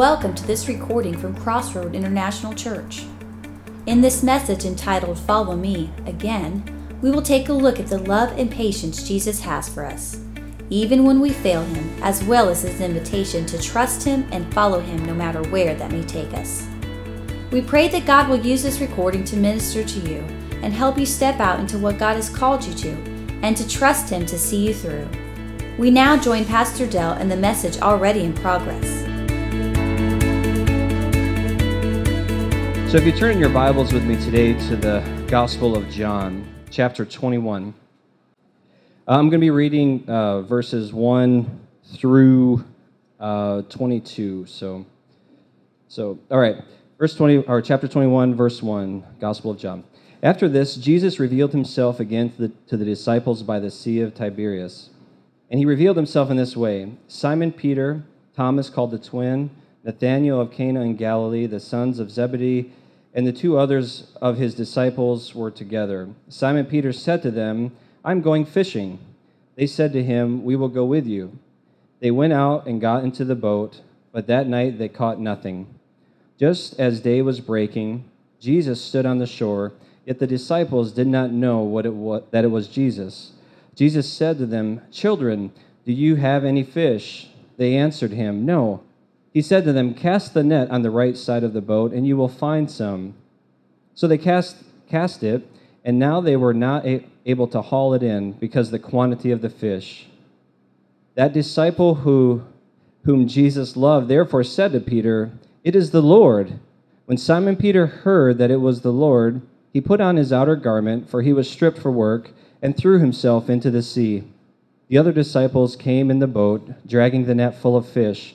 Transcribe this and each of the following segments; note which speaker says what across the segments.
Speaker 1: Welcome to this recording from Crossroad International Church. In this message entitled Follow Me Again, we will take a look at the love and patience Jesus has for us, even when we fail Him, as well as His invitation to trust Him and follow Him no matter where that may take us. We pray that God will use this recording to minister to you and help you step out into what God has called you to and to trust Him to see you through. We now join Pastor Dell and the message already in progress.
Speaker 2: So, if you turn in your Bibles with me today to the Gospel of John, chapter 21, I'm going to be reading uh, verses 1 through uh, 22. So, so, all right, verse 20, or chapter 21, verse 1, Gospel of John. After this, Jesus revealed himself again to the, to the disciples by the Sea of Tiberias. And he revealed himself in this way Simon Peter, Thomas called the twin, Nathanael of Cana in Galilee, the sons of Zebedee, and the two others of his disciples were together. Simon Peter said to them, I'm going fishing. They said to him, We will go with you. They went out and got into the boat, but that night they caught nothing. Just as day was breaking, Jesus stood on the shore, yet the disciples did not know what it was, that it was Jesus. Jesus said to them, Children, do you have any fish? They answered him, No. He said to them, Cast the net on the right side of the boat, and you will find some. So they cast, cast it, and now they were not a- able to haul it in because the quantity of the fish. That disciple who, whom Jesus loved therefore said to Peter, It is the Lord. When Simon Peter heard that it was the Lord, he put on his outer garment, for he was stripped for work, and threw himself into the sea. The other disciples came in the boat, dragging the net full of fish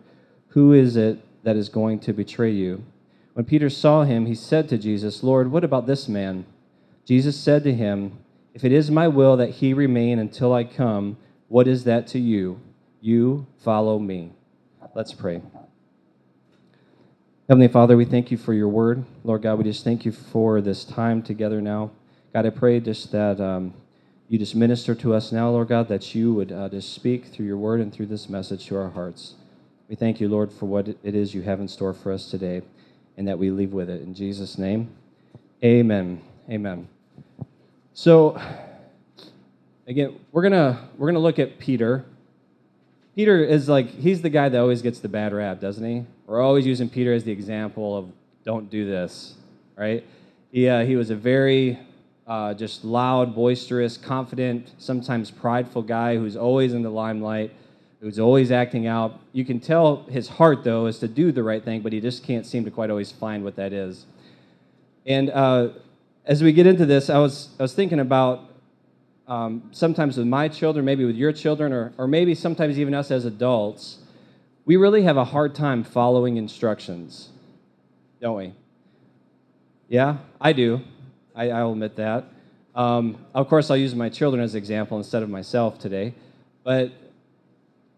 Speaker 2: who is it that is going to betray you? When Peter saw him, he said to Jesus, Lord, what about this man? Jesus said to him, If it is my will that he remain until I come, what is that to you? You follow me. Let's pray. Heavenly Father, we thank you for your word. Lord God, we just thank you for this time together now. God, I pray just that um, you just minister to us now, Lord God, that you would uh, just speak through your word and through this message to our hearts. We thank you, Lord, for what it is you have in store for us today and that we leave with it. In Jesus' name, amen. Amen. So, again, we're going to we're going to look at Peter. Peter is like, he's the guy that always gets the bad rap, doesn't he? We're always using Peter as the example of don't do this, right? He, uh, he was a very uh, just loud, boisterous, confident, sometimes prideful guy who's always in the limelight who's always acting out. You can tell his heart, though, is to do the right thing, but he just can't seem to quite always find what that is. And uh, as we get into this, I was, I was thinking about um, sometimes with my children, maybe with your children, or, or maybe sometimes even us as adults, we really have a hard time following instructions, don't we? Yeah, I do. I, I'll admit that. Um, of course, I'll use my children as an example instead of myself today. But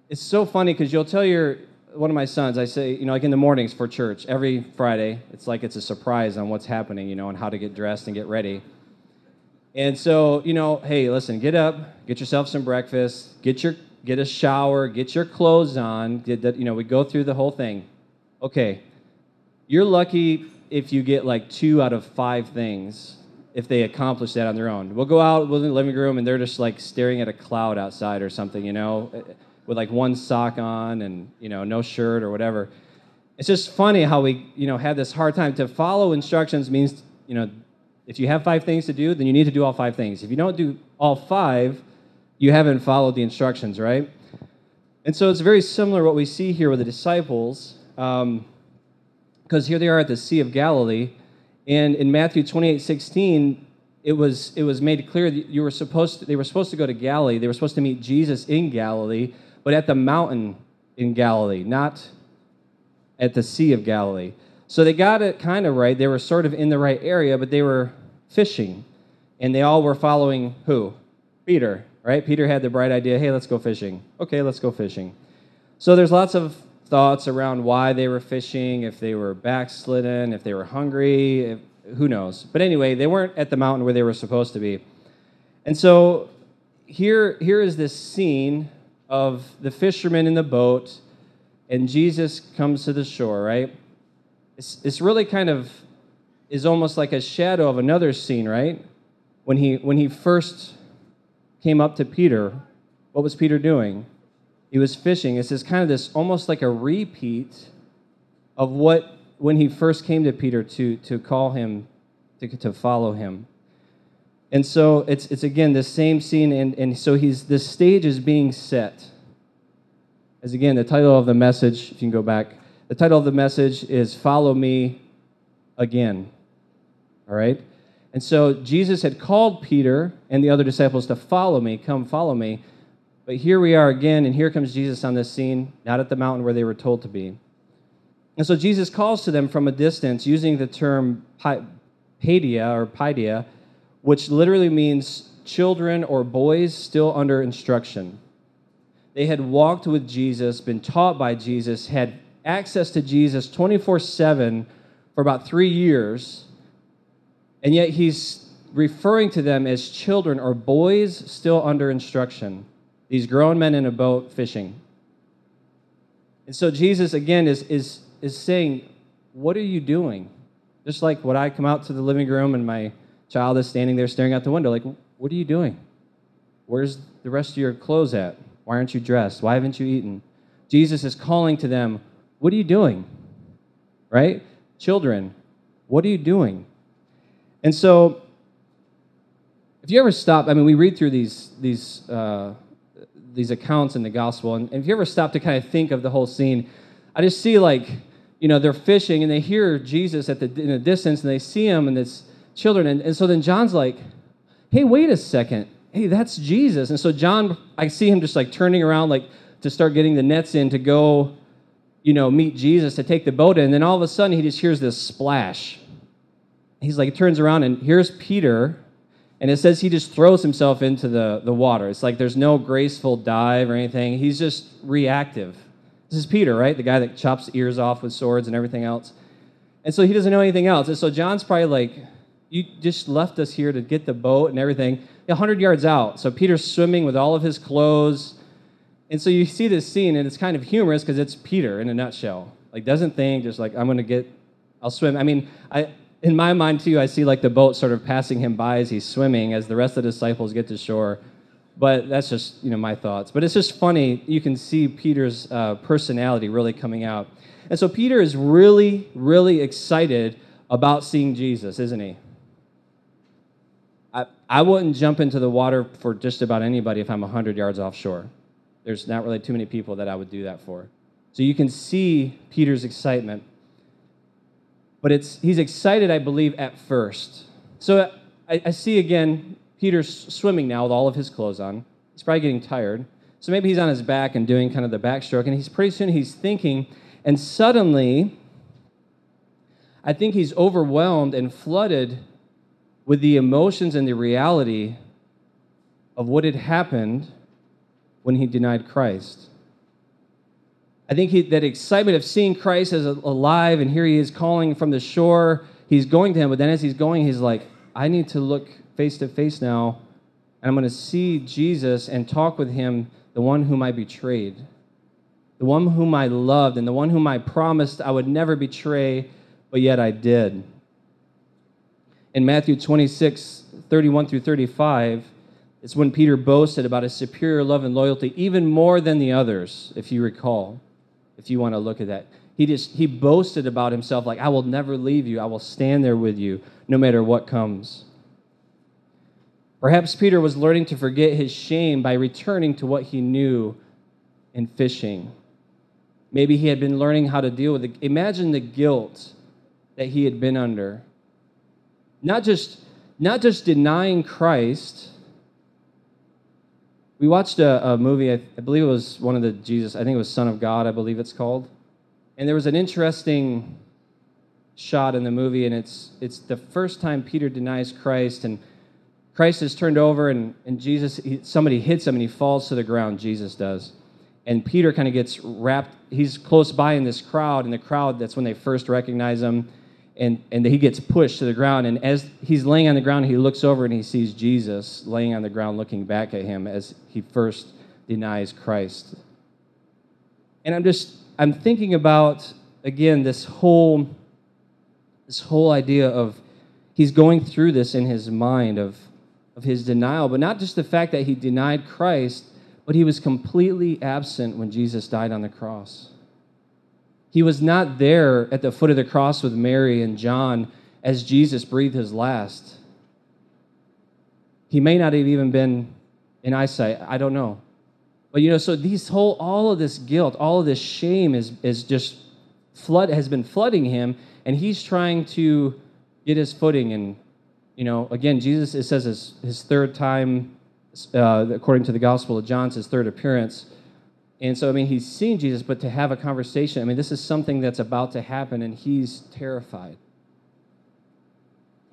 Speaker 2: it's so funny because you'll tell your one of my sons, I say, you know, like in the mornings for church, every Friday, it's like it's a surprise on what's happening, you know, and how to get dressed and get ready. And so, you know, hey, listen, get up, get yourself some breakfast, get your get a shower, get your clothes on. Get that, you know, we go through the whole thing. Okay, you're lucky if you get like two out of five things if they accomplish that on their own. We'll go out, we'll in the living room, and they're just like staring at a cloud outside or something, you know, with like one sock on and, you know, no shirt or whatever. It's just funny how we, you know, had this hard time. To follow instructions means, you know, if you have five things to do, then you need to do all five things. If you don't do all five, you haven't followed the instructions, right? And so it's very similar what we see here with the disciples, because um, here they are at the Sea of Galilee and in Matthew 28 16, it was, it was made clear that you were supposed to, they were supposed to go to Galilee. They were supposed to meet Jesus in Galilee, but at the mountain in Galilee, not at the Sea of Galilee. So they got it kind of right. They were sort of in the right area, but they were fishing. And they all were following who? Peter, right? Peter had the bright idea hey, let's go fishing. Okay, let's go fishing. So there's lots of thoughts around why they were fishing, if they were backslidden, if they were hungry, if, who knows. But anyway, they weren't at the mountain where they were supposed to be. And so here, here is this scene of the fishermen in the boat, and Jesus comes to the shore, right? It's, it's really kind of is almost like a shadow of another scene, right? When he when he first came up to Peter, what was Peter doing? he was fishing. It's this kind of this almost like a repeat of what when he first came to Peter to to call him to, to follow him. And so it's it's again the same scene, and, and so he's the stage is being set. As again, the title of the message, if you can go back, the title of the message is Follow Me Again. All right? And so Jesus had called Peter and the other disciples to follow me, come follow me. But here we are again, and here comes Jesus on this scene, not at the mountain where they were told to be. And so Jesus calls to them from a distance using the term paidia or paidia, which literally means children or boys still under instruction. They had walked with Jesus, been taught by Jesus, had access to Jesus 24 7 for about three years, and yet he's referring to them as children or boys still under instruction these grown men in a boat fishing. And so Jesus, again, is, is, is saying, What are you doing? Just like when I come out to the living room and my child is standing there staring out the window, like, What are you doing? Where's the rest of your clothes at? Why aren't you dressed? Why haven't you eaten? Jesus is calling to them, What are you doing? Right? Children, what are you doing? And so, if you ever stop, I mean, we read through these, these uh, these accounts in the gospel. And if you ever stop to kind of think of the whole scene, I just see like, you know, they're fishing and they hear Jesus at the in the distance and they see him and it's children. And, and so then John's like, hey, wait a second. Hey, that's Jesus. And so John, I see him just like turning around like to start getting the nets in to go, you know, meet Jesus to take the boat in. And then all of a sudden he just hears this splash. He's like, turns around and here's Peter and it says he just throws himself into the, the water. It's like there's no graceful dive or anything. He's just reactive. This is Peter, right? The guy that chops ears off with swords and everything else. And so he doesn't know anything else. And so John's probably like, You just left us here to get the boat and everything. 100 yards out. So Peter's swimming with all of his clothes. And so you see this scene, and it's kind of humorous because it's Peter in a nutshell. Like, doesn't think, just like, I'm to get, I'll swim. I mean, I, in my mind too, I see like the boat sort of passing him by as he's swimming, as the rest of the disciples get to shore. But that's just you know my thoughts. But it's just funny. You can see Peter's uh, personality really coming out, and so Peter is really, really excited about seeing Jesus, isn't he? I, wouldn't jump into the water for just about anybody if I'm 100 yards offshore. There's not really too many people that I would do that for. So you can see Peter's excitement. but it's he's excited, I believe, at first. So I, I see again Peter's swimming now with all of his clothes on. He's probably getting tired. So maybe he's on his back and doing kind of the backstroke, and he's pretty soon he's thinking, and suddenly, I think he's overwhelmed and flooded with the emotions and the reality of what had happened when he denied Christ. I think he, that excitement of seeing Christ as alive, and here he is calling from the shore. He's going to him, but then as he's going, he's like, I need to look face to face now, and I'm going to see Jesus and talk with him, the one whom I betrayed, the one whom I loved, and the one whom I promised I would never betray, but yet I did. In Matthew 26, 31 through 35, it's when Peter boasted about his superior love and loyalty, even more than the others, if you recall, if you want to look at that. He just he boasted about himself like, I will never leave you. I will stand there with you no matter what comes. Perhaps Peter was learning to forget his shame by returning to what he knew in fishing. Maybe he had been learning how to deal with it. Imagine the guilt that he had been under. Not just, not just denying Christ. We watched a, a movie, I, I believe it was one of the Jesus, I think it was Son of God, I believe it's called. And there was an interesting shot in the movie, and it's, it's the first time Peter denies Christ, and Christ is turned over, and, and Jesus, he, somebody hits him, and he falls to the ground. Jesus does. And Peter kind of gets wrapped, he's close by in this crowd, and the crowd, that's when they first recognize him, and, and he gets pushed to the ground. And as he's laying on the ground, he looks over and he sees Jesus laying on the ground looking back at him as he first denies Christ. And I'm just, I'm thinking about, again, this whole this whole idea of he's going through this in his mind of, of his denial, but not just the fact that he denied Christ, but he was completely absent when Jesus died on the cross. He was not there at the foot of the cross with Mary and John as Jesus breathed his last. He may not have even been in eyesight. I don't know. But you know, so these whole all of this guilt, all of this shame is is just flood has been flooding him and he's trying to get his footing. And, you know, again, Jesus, it says his, his third time, uh, according to the Gospel of John's his third appearance. And so, I mean, he's seen Jesus, but to have a conversation, I mean, this is something that's about to happen, and he's terrified.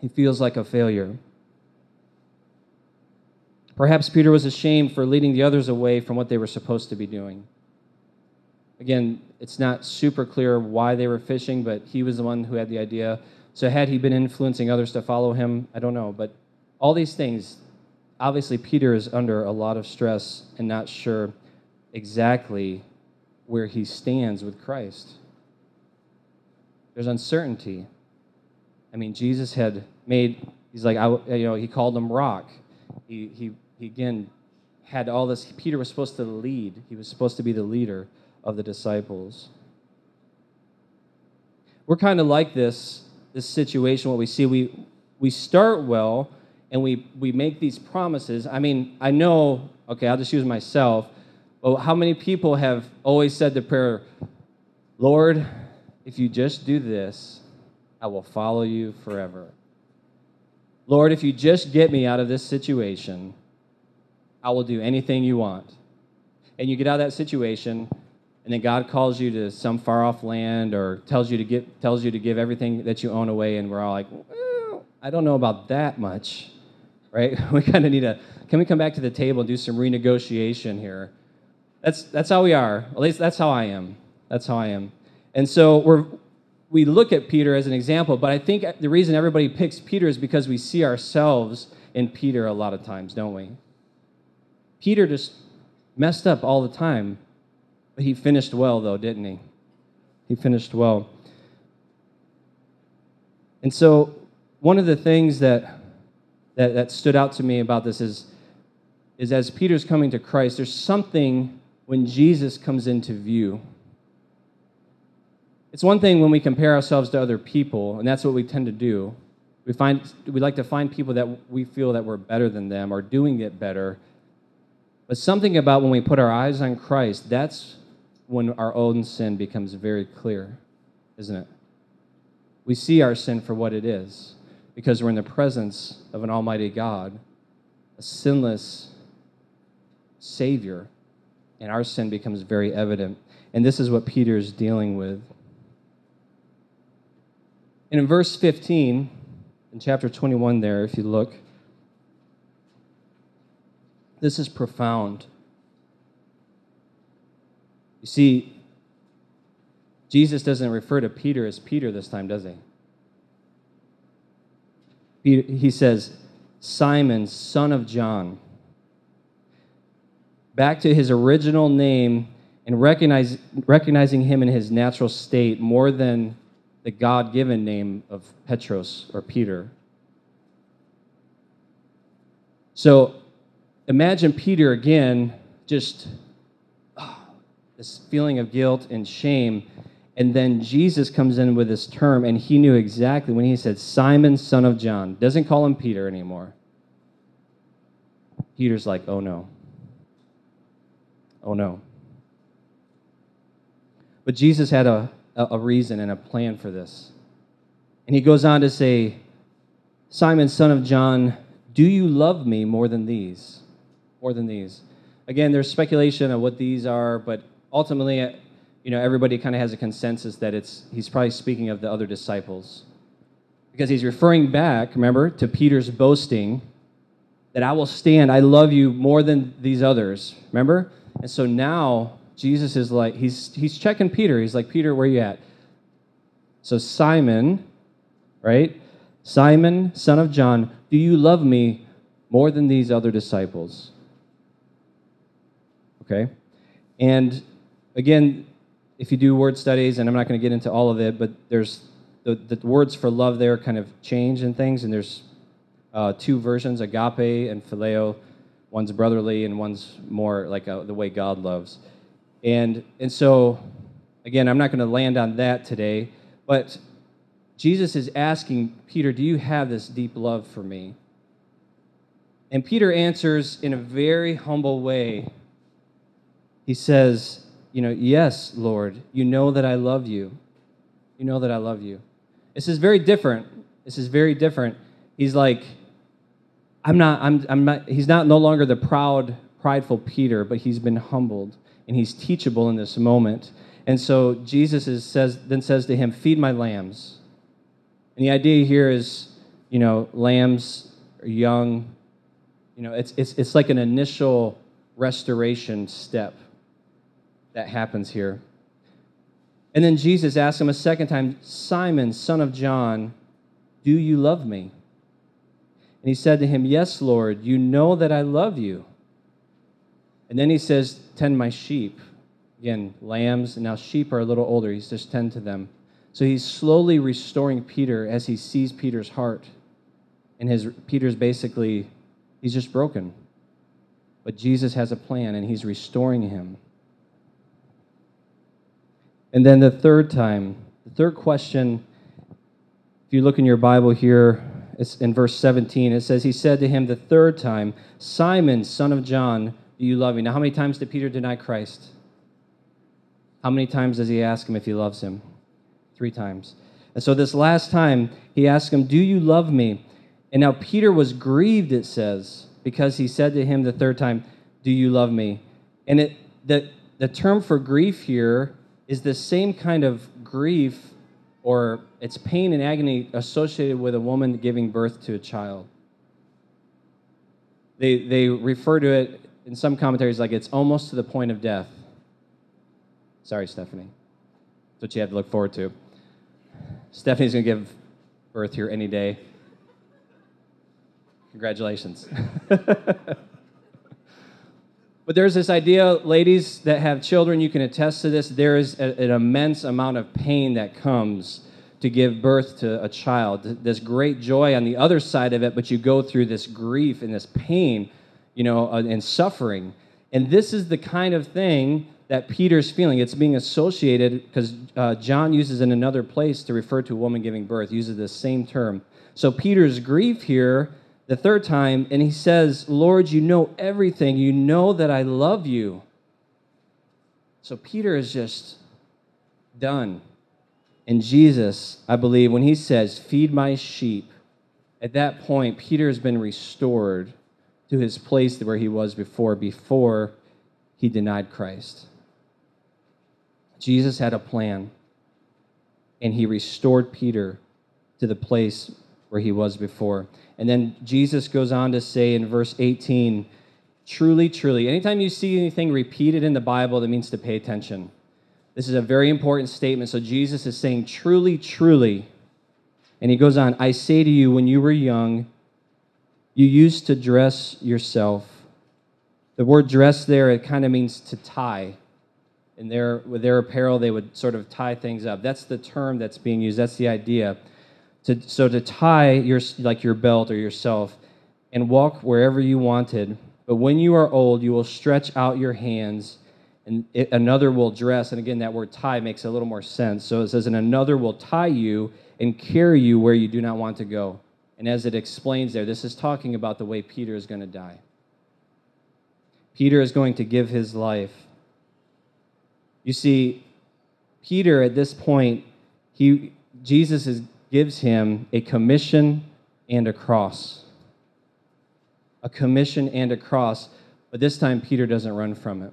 Speaker 2: He feels like a failure. Perhaps Peter was ashamed for leading the others away from what they were supposed to be doing. Again, it's not super clear why they were fishing, but he was the one who had the idea. So, had he been influencing others to follow him? I don't know. But all these things, obviously, Peter is under a lot of stress and not sure exactly where he stands with Christ. There's uncertainty. I mean, Jesus had made, he's like, I, you know, he called him rock. He, he, he again had all this. Peter was supposed to lead, he was supposed to be the leader of the disciples. We're kind of like this, this situation, what we see. We, we start well and we, we make these promises. I mean, I know, okay, I'll just use myself. But how many people have always said the prayer, Lord, if you just do this, I will follow you forever. Lord, if you just get me out of this situation, I will do anything you want. And you get out of that situation, and then God calls you to some far off land or tells you to give, tells you to give everything that you own away, and we're all like, well, I don't know about that much, right? We kind of need a, can we come back to the table and do some renegotiation here? That's, that's how we are. At least that's how I am. That's how I am. And so we're, we look at Peter as an example, but I think the reason everybody picks Peter is because we see ourselves in Peter a lot of times, don't we? Peter just messed up all the time but he finished well, though, didn't he? He finished well. And so, one of the things that, that, that stood out to me about this is, is as Peter's coming to Christ, there's something when Jesus comes into view. It's one thing when we compare ourselves to other people, and that's what we tend to do. We, find, we like to find people that we feel that we're better than them or doing it better. But something about when we put our eyes on Christ, that's when our own sin becomes very clear, isn't it? we see our sin for what it is because we're in the presence of an almighty God, a sinless Savior, and our sin becomes very evident. And this is what Peter is dealing with. And in verse 15, in chapter 21, there, if you look, this is profound. You see, Jesus doesn't refer to Peter as Peter this time, does he? He says, Simon, son of John. Back to his original name and recognize, recognizing him in his natural state more than the God given name of Petros or Peter. So imagine Peter again, just oh, this feeling of guilt and shame. And then Jesus comes in with this term, and he knew exactly when he said, Simon, son of John, doesn't call him Peter anymore. Peter's like, oh no. Oh no. But Jesus had a, a, reason and a plan for this. And he goes on to say, Simon, son of John, do you love me more than these? More than these. Again, there's speculation of what these are, but ultimately, uh, you know, everybody kind of has a consensus that it's he's probably speaking of the other disciples. Because he's referring back, remember, to Peter's boasting that I will stand, I love you more than these others. Remember? And so now Jesus is like, he's, he's checking Peter. He's like, Peter, where you at? So Simon, right? Simon, son of John, do you love me more than these other disciples? Okay? And again, if you do word studies, and I'm not going to get into all of it, but there's the, the words for love there kind of change and things, and there's uh, two versions agape and phileo. One's brotherly, and one's more like a, the way God loves. And, and so, again, I'm not going to land on that today, but Jesus is asking Peter, Do you have this deep love for me? And Peter answers in a very humble way. He says, You know, yes, Lord, you know that I love you. You know that I love you. This is very different. This is very different. He's like, I'm not, I'm, I'm not, he's not no longer the proud, prideful Peter, but he's been humbled and he's teachable in this moment. And so Jesus is, says, then says to him, Feed my lambs. And the idea here is, you know, lambs are young. You know, it's, it's, it's like an initial restoration step that happens here. And then Jesus asks him a second time, Simon, son of John, do you love me? And he said to him, Yes, Lord, you know that I love you. And then he says, Tend my sheep. Again, lambs, and now sheep are a little older. He says, Tend to them. So he's slowly restoring Peter as he sees Peter's heart. And his Peter's basically, he's just broken. But Jesus has a plan and he's restoring him. And then the third time, the third question, if you look in your Bible here, it's in verse 17, it says, He said to him the third time, Simon, son of John, do you love me? Now, how many times did Peter deny Christ? How many times does he ask him if he loves him? Three times. And so this last time, he asked him, Do you love me? And now Peter was grieved, it says, because he said to him the third time, Do you love me? And it, the, the term for grief here is the same kind of grief or it's pain and agony associated with a woman giving birth to a child. They, they refer to it in some commentaries like it's almost to the point of death. Sorry, Stephanie. That's what you have to look forward to. Stephanie's going to give birth here any day. Congratulations. but there's this idea, ladies that have children, you can attest to this. There is a, an immense amount of pain that comes to give birth to a child. This great joy on the other side of it, but you go through this grief and this pain you know, uh, and suffering. And this is the kind of thing that Peter's feeling. It's being associated because uh, John uses in another place to refer to a woman giving birth, uses the same term. So Peter's grief here, the third time, and he says, Lord, you know everything. You know that I love you. So Peter is just done. And Jesus, I believe, when he says, Feed my sheep, at that point, Peter has been restored to his place where he was before, before he denied Christ. Jesus had a plan, and he restored Peter to the place where he was before. And then Jesus goes on to say in verse 18, truly, truly, anytime you see anything repeated in the Bible, that means to pay attention. This is a very important statement. So Jesus is saying, truly, truly. And he goes on, I say to you, when you were young, you used to dress yourself. The word dress there, it kind of means to tie. In their, with their apparel, they would sort of tie things up. That's the term that's being used. That's the idea. To, so to tie your, like your belt or yourself and walk wherever you wanted. But when you are old, you will stretch out your hands and it, another will dress. And again, that word tie makes a little more sense. So it says, and another will tie you and carry you where you do not want to go. And as it explains there, this is talking about the way Peter is going to die. Peter is going to give his life. You see, Peter at this point, he, Jesus is, gives him a commission and a cross. A commission and a cross, but this time Peter doesn't run from it.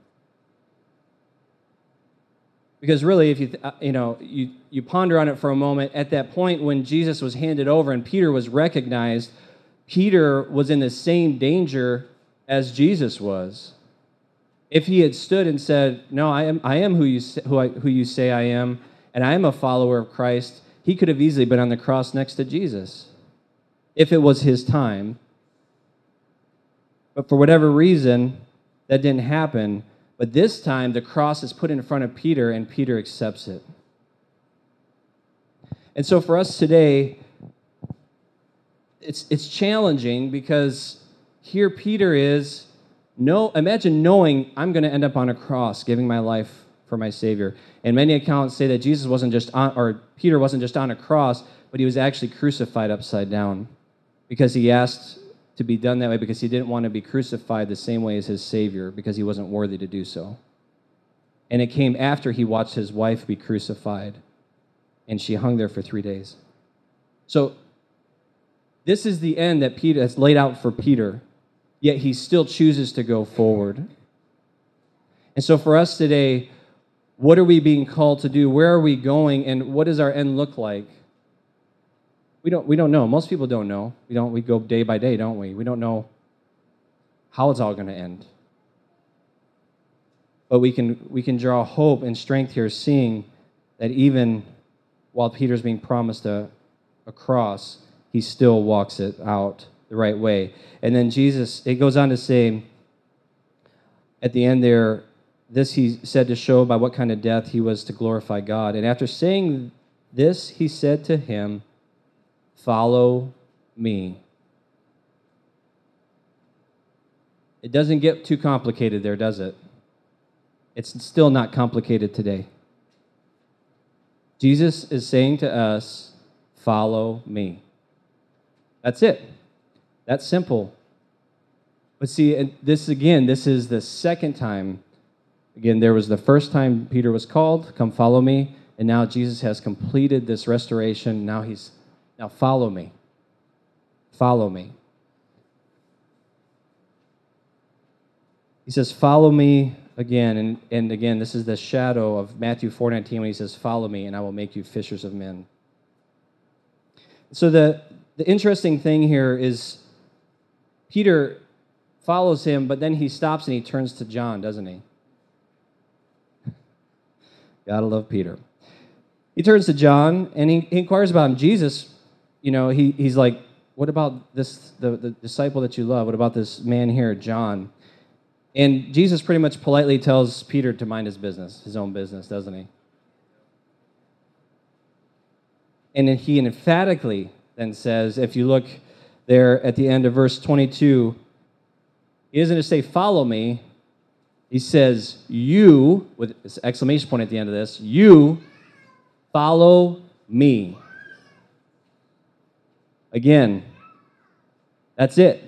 Speaker 2: Because really, if you, uh, you, know, you, you ponder on it for a moment, at that point when Jesus was handed over and Peter was recognized, Peter was in the same danger as Jesus was. If he had stood and said, No, I am, I am who, you, who, I, who you say I am, and I am a follower of Christ, he could have easily been on the cross next to Jesus if it was his time. But for whatever reason, that didn't happen. But this time, the cross is put in front of Peter, and Peter accepts it. And so for us today, it's, it's challenging because here Peter is, no, imagine knowing I'm going to end up on a cross giving my life for my Savior. And many accounts say that Jesus wasn't just on, or Peter wasn't just on a cross, but he was actually crucified upside down because he asked to be done that way because he didn't want to be crucified the same way as his Savior because he wasn't worthy to do so. And it came after he watched his wife be crucified, and she hung there for three days. So, this is the end that Peter has laid out for Peter, yet he still chooses to go forward. And so, for us today, what are we being called to do? Where are we going? And what does our end look like? we don't, we don't know. Most people don't know. We don't. We go day by day, don't we? We don't know how it's all going to end. But we can, we can draw hope and strength here, seeing that even while Peter's being promised a, a cross, he still walks it out the right way. And then Jesus, it goes on to say at the end there, this he said to show by what kind of death he was to glorify God. And after saying this, he said to him, Follow me. It doesn't get too complicated there, does it? It's still not complicated today. Jesus is saying to us, Follow me. That's it. That's simple. But see, this again, this is the second time. Again, there was the first time Peter was called, Come follow me. And now Jesus has completed this restoration. Now he's now follow me. Follow me. He says, Follow me again. And, and again, this is the shadow of Matthew 4.19 when he says, Follow me, and I will make you fishers of men. So the, the interesting thing here is Peter follows him, but then he stops and he turns to John, doesn't he? Gotta love Peter. He turns to John and he, he inquires about him. Jesus, you know, he, he's like, what about this, the, the disciple that you love? What about this man here, John? And Jesus pretty much politely tells Peter to mind his business, his own business, doesn't he? And then he emphatically then says, if you look there at the end of verse 22, he doesn't just say, Follow me. He says, You, with this exclamation point at the end of this, you follow me. Again, that's it.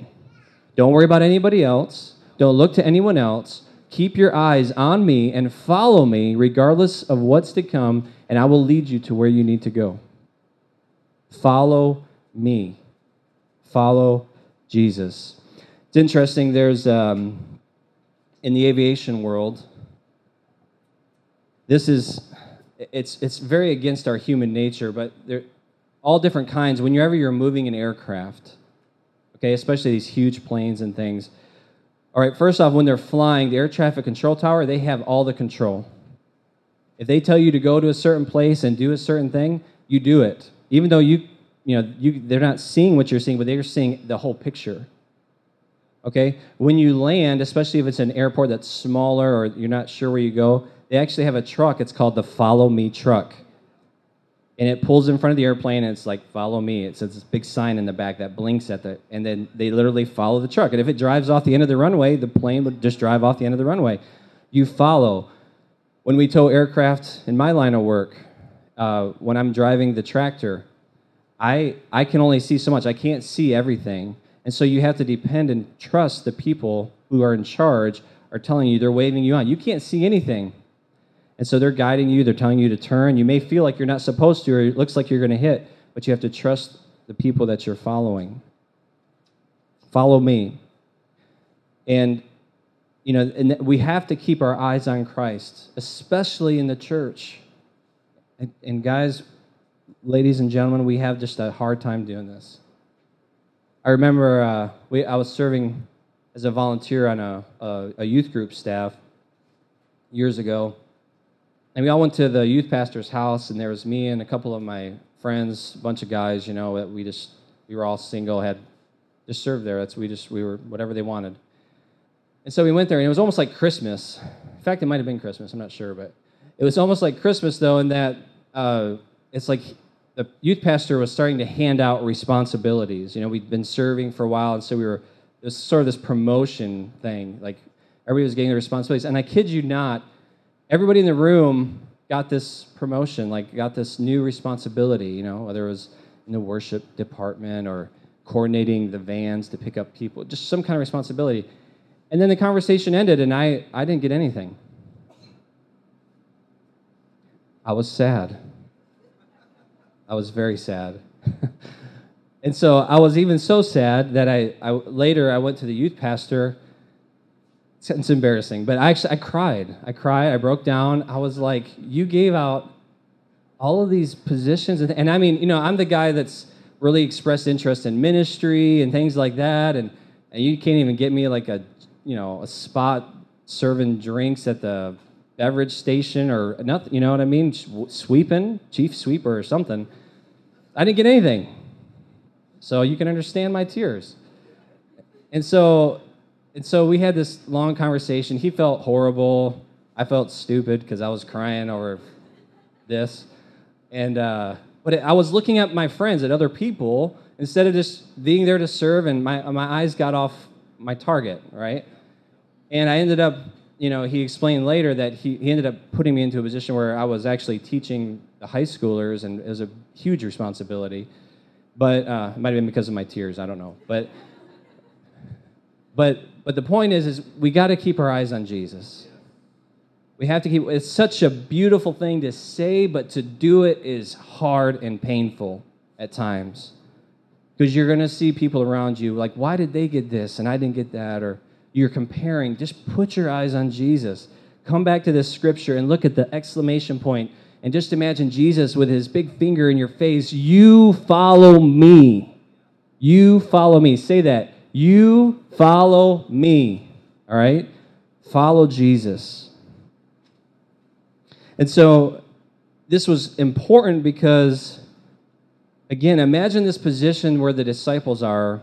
Speaker 2: Don't worry about anybody else. Don't look to anyone else. Keep your eyes on me and follow me, regardless of what's to come, and I will lead you to where you need to go. Follow me. Follow Jesus. It's interesting, there's um, in the aviation world, this is it's it's very against our human nature, but they're all different kinds. Whenever you're moving an aircraft, okay, especially these huge planes and things. All right, first off, when they're flying, the air traffic control tower, they have all the control. If they tell you to go to a certain place and do a certain thing, you do it. Even though you, you know, you, they're not seeing what you're seeing, but they're seeing the whole picture. Okay? When you land, especially if it's an airport that's smaller or you're not sure where you go, they actually have a truck. It's called the Follow Me truck. And it pulls in front of the airplane and it's like follow me. It says this big sign in the back that blinks at the and then they literally follow the truck. And if it drives off the end of the runway the plane would just drive off the end of the runway. You follow. When we tow aircraft in my line of work uh, when i'm driving the tractor I, I can only see so much. I can't see everything and so you have to depend and trust the people who are in charge are telling you they're waving you on you can't see anything and so they're guiding you, they're telling you to turn. You may feel like you're not supposed to, or it looks like you're going to hit, but you have to trust the people that you're following. Follow me. And, you know, and we have to keep our eyes on Christ, especially in the church. And, and guys, ladies and gentlemen, we have just a hard time doing this. I remember uh, we, I was serving as a volunteer on a, a, a youth group staff years ago and we all went to the youth pastor's house, and there was me and a couple of my friends, a bunch of guys, you know, that we just we were all single, had just served there. That's we just we were whatever they wanted. And so we went there, and it was almost like Christmas. In fact, it might have been Christmas. I'm not sure, but it was almost like Christmas though, in that uh, it's like the youth pastor was starting to hand out responsibilities. You know, we'd been serving for a while, and so we were was sort of this promotion thing. Like everybody was getting the responsibilities, and I kid you not everybody in the room got this promotion, like got this new responsibility, you know, whether it was in the worship department or coordinating the vans to pick up people, just some kind of responsibility. And then the conversation ended and I, I didn't get anything. I was sad. I was very sad. and so I was even so sad that I, I later I went to the youth pastor it's embarrassing, but I actually I cried. I cried. I broke down. I was like, you gave out all of these positions, and, and I mean, you know, I'm the guy that's really expressed interest in ministry and things like that, and and you can't even get me like a you know a spot serving drinks at the beverage station or nothing. You know what I mean? Sweeping, chief sweeper or something. I didn't get anything, so you can understand my tears. And so and so we had this long conversation. He felt horrible. I felt stupid because I was crying over this. And uh, but I was looking at my friends, at other people, instead of just being there to serve, and my my eyes got off my target, right? And I ended up, you know, he explained later that he, he ended up putting me into a position where I was actually teaching the high schoolers, and it was a huge responsibility. But uh, it might have been because of my tears, I don't know. But but but the point is, is we got to keep our eyes on Jesus. We have to keep. It's such a beautiful thing to say, but to do it is hard and painful at times, because you're going to see people around you like, why did they get this and I didn't get that, or you're comparing. Just put your eyes on Jesus. Come back to this scripture and look at the exclamation point, and just imagine Jesus with his big finger in your face. You follow me. You follow me. Say that. You follow me. All right? Follow Jesus. And so this was important because, again, imagine this position where the disciples are.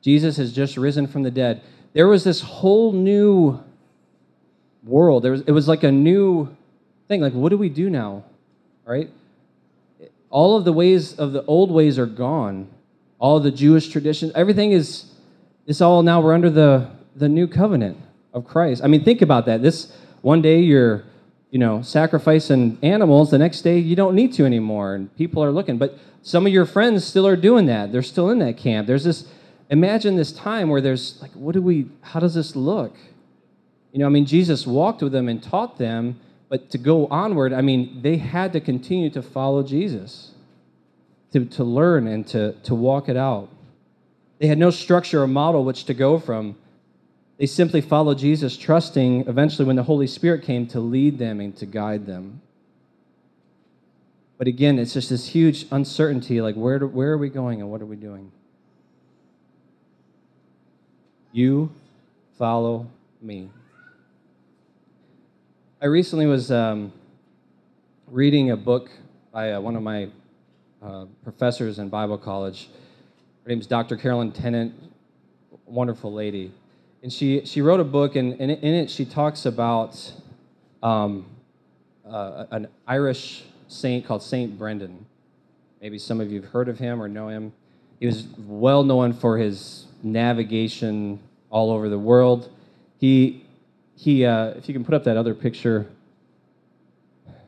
Speaker 2: Jesus has just risen from the dead. There was this whole new world. There was, it was like a new thing. Like, what do we do now? Right? All of the ways of the old ways are gone. All the Jewish traditions, everything is it's all now we're under the, the new covenant of Christ. I mean, think about that. This one day you're, you know, sacrificing animals, the next day you don't need to anymore, and people are looking. But some of your friends still are doing that. They're still in that camp. There's this imagine this time where there's like, what do we how does this look? You know, I mean, Jesus walked with them and taught them, but to go onward, I mean, they had to continue to follow Jesus, to, to learn and to, to walk it out. They had no structure or model which to go from. They simply followed Jesus, trusting eventually when the Holy Spirit came to lead them and to guide them. But again, it's just this huge uncertainty like, where, do, where are we going and what are we doing? You follow me. I recently was um, reading a book by uh, one of my uh, professors in Bible college. Her name's Dr. Carolyn Tennant, wonderful lady. And she, she wrote a book, and, and in it she talks about um, uh, an Irish saint called Saint Brendan. Maybe some of you have heard of him or know him. He was well known for his navigation all over the world. He he, uh, if you can put up that other picture,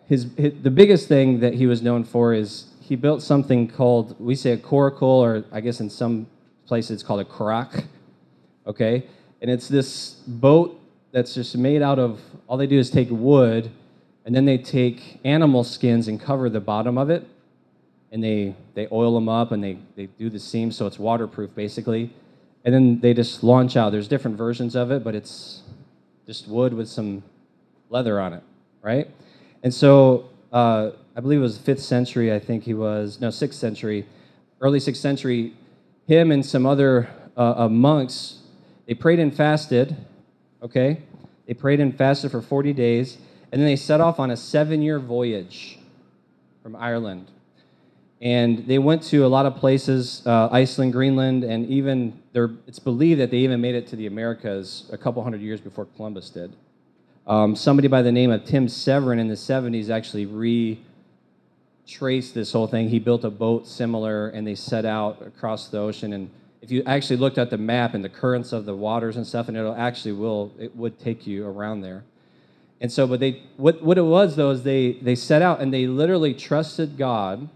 Speaker 2: his, his, the biggest thing that he was known for is he built something called, we say a coracle, or I guess in some places it's called a currach, okay? And it's this boat that's just made out of, all they do is take wood, and then they take animal skins and cover the bottom of it, and they, they oil them up, and they, they do the seams so it's waterproof, basically. And then they just launch out. There's different versions of it, but it's just wood with some leather on it, right? And so uh, I believe it was the fifth century. I think he was no sixth century, early sixth century. Him and some other uh, uh, monks, they prayed and fasted. Okay, they prayed and fasted for forty days, and then they set off on a seven-year voyage from Ireland. And they went to a lot of places, uh, Iceland, Greenland, and even it's believed that they even made it to the Americas a couple hundred years before Columbus did. Um, somebody by the name of Tim Severin in the 70s actually retraced this whole thing. He built a boat similar, and they set out across the ocean. And if you actually looked at the map and the currents of the waters and stuff, and it'll actually will it would take you around there. And so, but they what what it was though is they they set out and they literally trusted God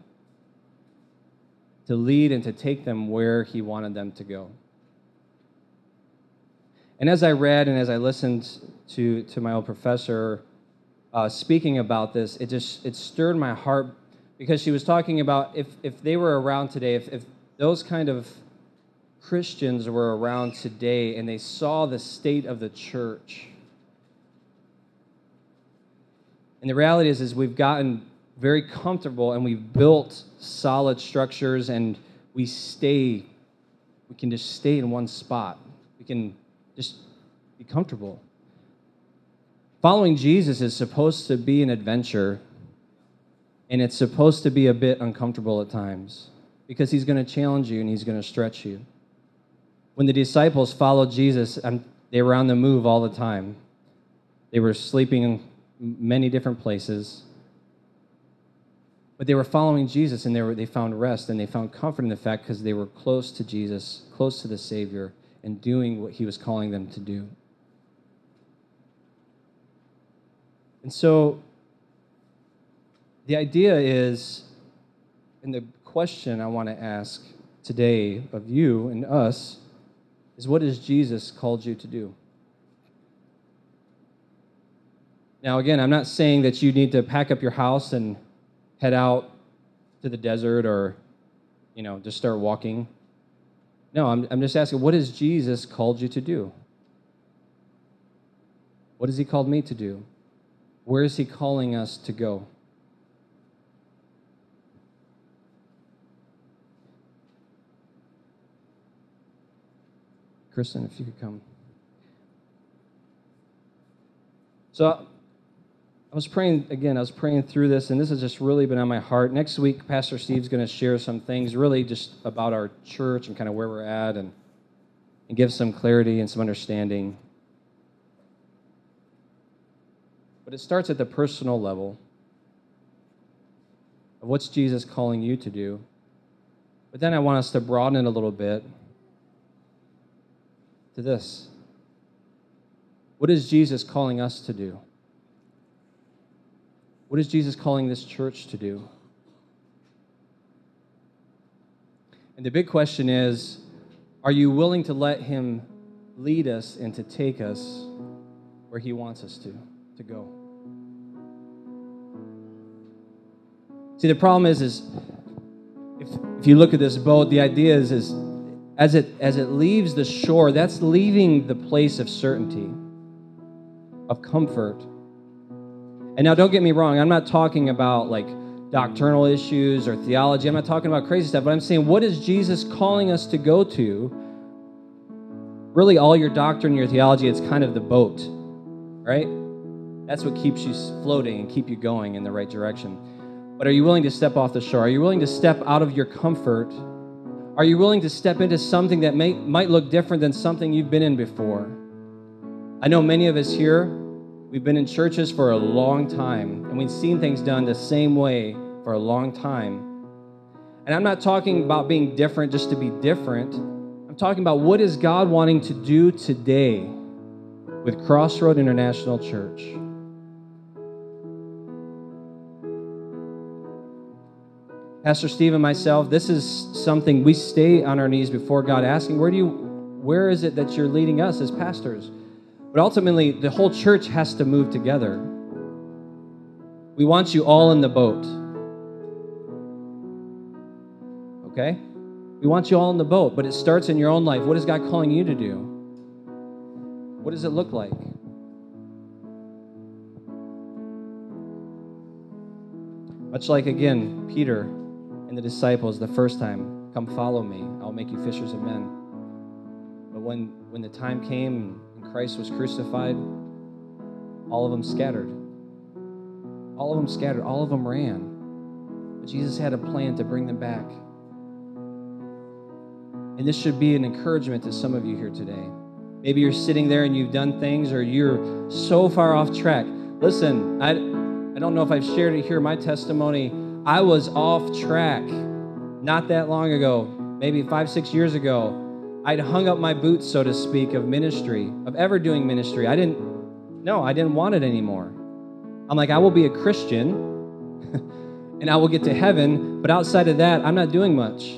Speaker 2: to lead and to take them where he wanted them to go. And as I read and as I listened to, to my old professor uh, speaking about this, it just it stirred my heart because she was talking about if, if they were around today, if, if those kind of Christians were around today and they saw the state of the church. And the reality is, is we've gotten very comfortable and we've built solid structures and we stay, we can just stay in one spot. We can just be comfortable. Following Jesus is supposed to be an adventure and it's supposed to be a bit uncomfortable at times because he's going to challenge you and he's going to stretch you. When the disciples followed Jesus, and they were on the move all the time. They were sleeping in many different places. But they were following Jesus and they, were, they found rest and they found comfort in the fact because they were close to Jesus, close to the Savior, and doing what he was calling them to do. And so the idea is, and the question I want to ask today of you and us is what has Jesus called you to do? Now, again, I'm not saying that you need to pack up your house and head out to the desert or, you know, just start walking. No, I'm, I'm just asking, what has Jesus called you to do? What has he called me to do? Where is he calling us to go? Kristen, if you could come. So I was praying again, I was praying through this, and this has just really been on my heart. Next week, Pastor Steve's going to share some things really just about our church and kind of where we're at and, and give some clarity and some understanding. But it starts at the personal level of what's Jesus calling you to do. But then I want us to broaden it a little bit to this What is Jesus calling us to do? What is Jesus calling this church to do? And the big question is are you willing to let Him lead us and to take us where He wants us to, to go. See, the problem is, is if, if you look at this boat, the idea is, is as it as it leaves the shore, that's leaving the place of certainty, of comfort. And now don't get me wrong, I'm not talking about like doctrinal issues or theology. I'm not talking about crazy stuff, but I'm saying what is Jesus calling us to go to? Really, all your doctrine, your theology, it's kind of the boat, right? That's what keeps you floating and keep you going in the right direction. But are you willing to step off the shore? Are you willing to step out of your comfort? Are you willing to step into something that may, might look different than something you've been in before? I know many of us here, we've been in churches for a long time, and we've seen things done the same way for a long time. And I'm not talking about being different just to be different. I'm talking about what is God wanting to do today with Crossroad International Church. Pastor Steve and myself, this is something we stay on our knees before God asking, where do you where is it that you're leading us as pastors? But ultimately, the whole church has to move together. We want you all in the boat. Okay? We want you all in the boat, but it starts in your own life. What is God calling you to do? What does it look like? Much like, again, Peter and the disciples the first time, Come follow me, I'll make you fishers of men. But when, when the time came Christ was crucified, all of them scattered. All of them scattered, all of them ran. But Jesus had a plan to bring them back. And this should be an encouragement to some of you here today. Maybe you're sitting there and you've done things or you're so far off track. Listen, I, I don't know if I've shared it here, my testimony I was off track not that long ago, maybe five, six years ago. I'd hung up my boots, so to speak, of ministry, of ever doing ministry. I didn't, no, I didn't want it anymore. I'm like, I will be a Christian and I will get to heaven, but outside of that, I'm not doing much.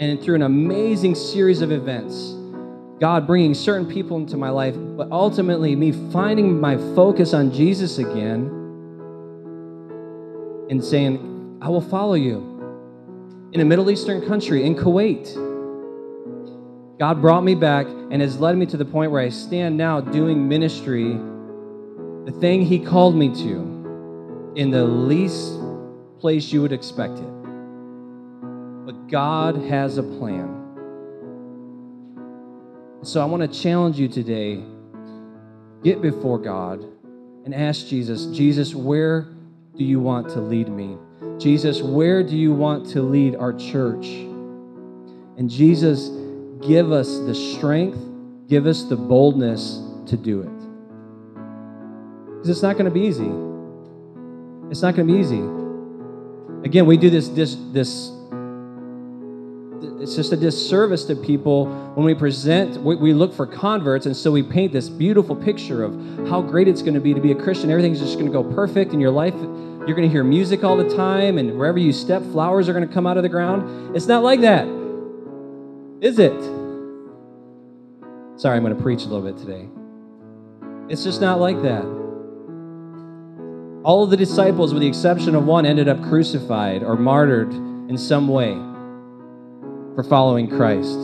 Speaker 2: And through an amazing series of events, God bringing certain people into my life, but ultimately me finding my focus on Jesus again and saying, I will follow you. In a Middle Eastern country, in Kuwait, God brought me back and has led me to the point where I stand now doing ministry, the thing He called me to, in the least place you would expect it. But God has a plan. So I want to challenge you today get before God and ask Jesus, Jesus, where do you want to lead me? Jesus, where do you want to lead our church? And Jesus, give us the strength, give us the boldness to do it. Because it's not going to be easy. It's not going to be easy. Again, we do this, this, this it's just a disservice to people when we present we, we, look for converts and so we paint this beautiful picture of how great it's going to be to be a christian everything's just going to go perfect in your life you're going to hear music all the time and wherever you step flowers are going to come out of the ground it's not like that is it sorry i'm going to preach a little bit today it's just not like that all of the disciples with the exception of one ended up crucified or martyred in some way for following Christ.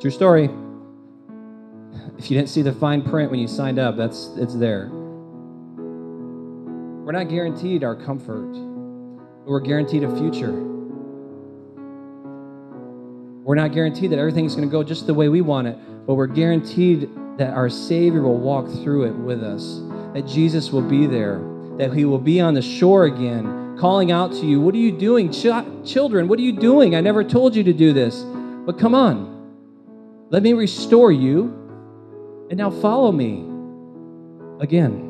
Speaker 2: True story. If you didn't see the fine print when you signed up, that's it's there. We're not guaranteed our comfort, but we're guaranteed a future. We're not guaranteed that everything's going to go just the way we want it, but we're guaranteed that our Savior will walk through it with us, that Jesus will be there, that He will be on the shore again, calling out to you, What are you doing? Ch- children, what are you doing? I never told you to do this. But come on, let me restore you, and now follow me again.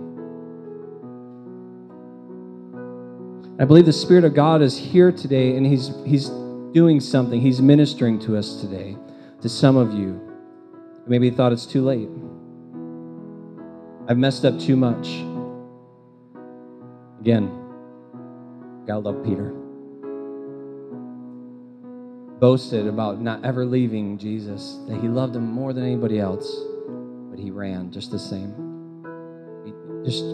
Speaker 2: I believe the Spirit of God is here today, and He's, he's doing something. He's ministering to us today, to some of you. Maybe thought it's too late. I've messed up too much. Again, Gotta love Peter. boasted about not ever leaving Jesus, that he loved him more than anybody else, but he ran just the same. He just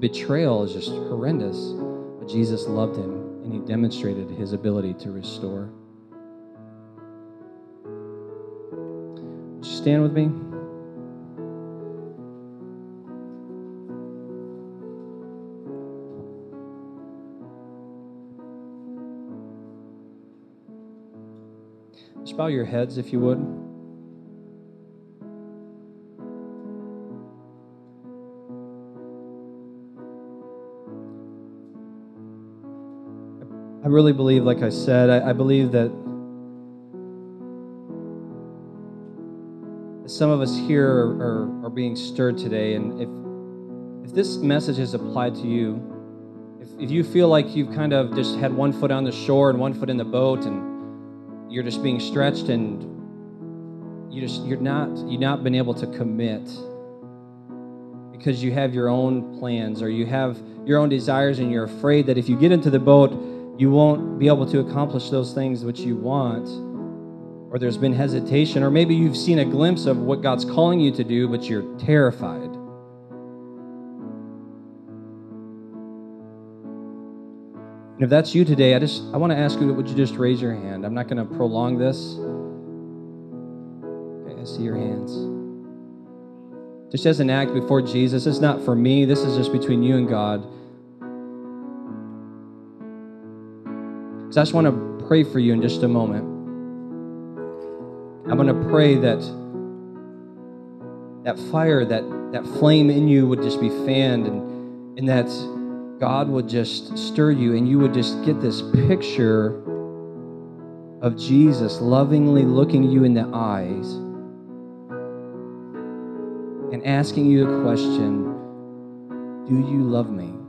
Speaker 2: betrayal is just horrendous, but Jesus loved him and he demonstrated his ability to restore. Would you stand with me? Just bow your heads if you would. Really believe, like I said, I, I believe that some of us here are, are, are, being stirred today. And if, if this message is applied to you, if, if you feel like you've kind of just had one foot on the shore and one foot in the boat and you're just being stretched and you just you're not you've not been able to commit because you have your own plans or you have your own desires and you're afraid that if you get into the boat you won't be able to accomplish those things which you want or there's been hesitation or maybe you've seen a glimpse of what God's calling you to do but you're terrified And if that's you today, I just I want to ask you, would you just raise your hand? I'm not going to prolong this. Okay, I see your hands. Just as an act before Jesus, it's not for me. This is just between you and God. Because I just want to pray for you in just a moment. I'm going to pray that that fire, that that flame in you would just be fanned, and and that God would just stir you and you would just get this picture of Jesus lovingly looking you in the eyes and asking you the question Do you love me?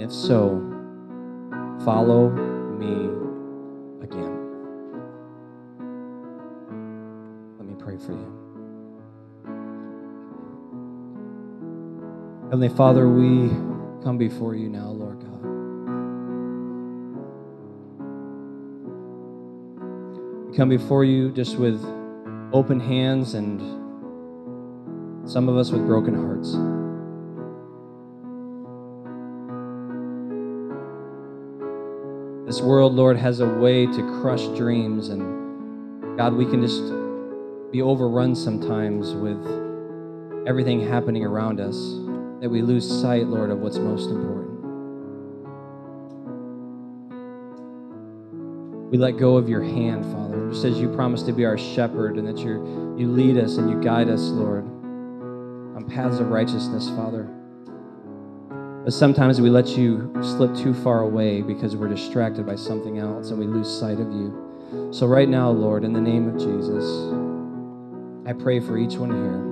Speaker 2: And if so, follow me again. Let me pray for you. Heavenly Father, we come before you now, Lord God. We come before you just with open hands and some of us with broken hearts. This world, Lord, has a way to crush dreams, and God, we can just be overrun sometimes with everything happening around us that we lose sight, Lord, of what's most important. We let go of your hand, Father, just as you promised to be our shepherd and that you you lead us and you guide us, Lord, on paths of righteousness, Father. But sometimes we let you slip too far away because we're distracted by something else and we lose sight of you. So, right now, Lord, in the name of Jesus, I pray for each one here.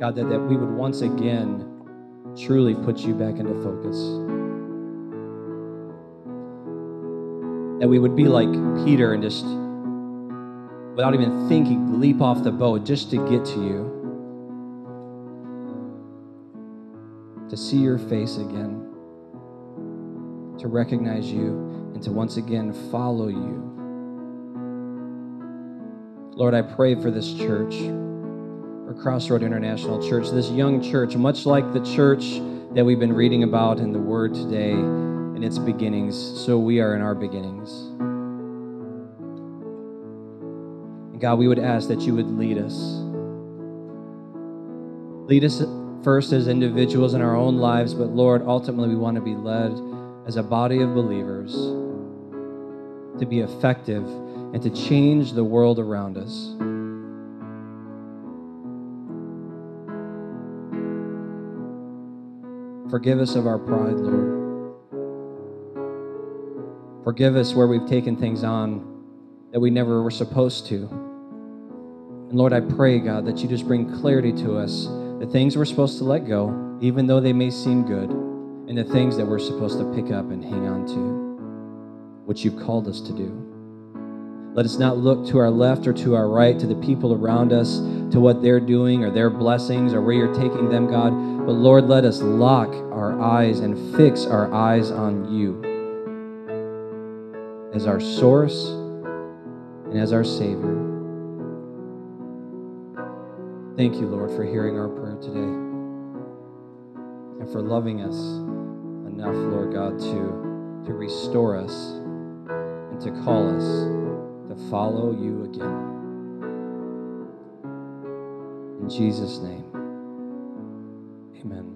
Speaker 2: God, that, that we would once again truly put you back into focus. That we would be like Peter and just, without even thinking, leap off the boat just to get to you. To see your face again. To recognize you and to once again follow you. Lord, I pray for this church or Crossroad International Church, this young church, much like the church that we've been reading about in the Word today in its beginnings, so we are in our beginnings. And God, we would ask that you would lead us. Lead us first as individuals in our own lives, but Lord, ultimately we want to be led as a body of believers to be effective and to change the world around us. Forgive us of our pride, Lord. Forgive us where we've taken things on that we never were supposed to. And Lord, I pray, God, that you just bring clarity to us the things we're supposed to let go, even though they may seem good, and the things that we're supposed to pick up and hang on to, which you've called us to do. Let us not look to our left or to our right, to the people around us, to what they're doing or their blessings or where you're taking them, God, But Lord, let us lock our eyes and fix our eyes on you as our source and as our Savior. Thank you, Lord, for hearing our prayer today and for loving us enough, Lord God, to, to restore us and to call us to follow you again. In Jesus' name, amen.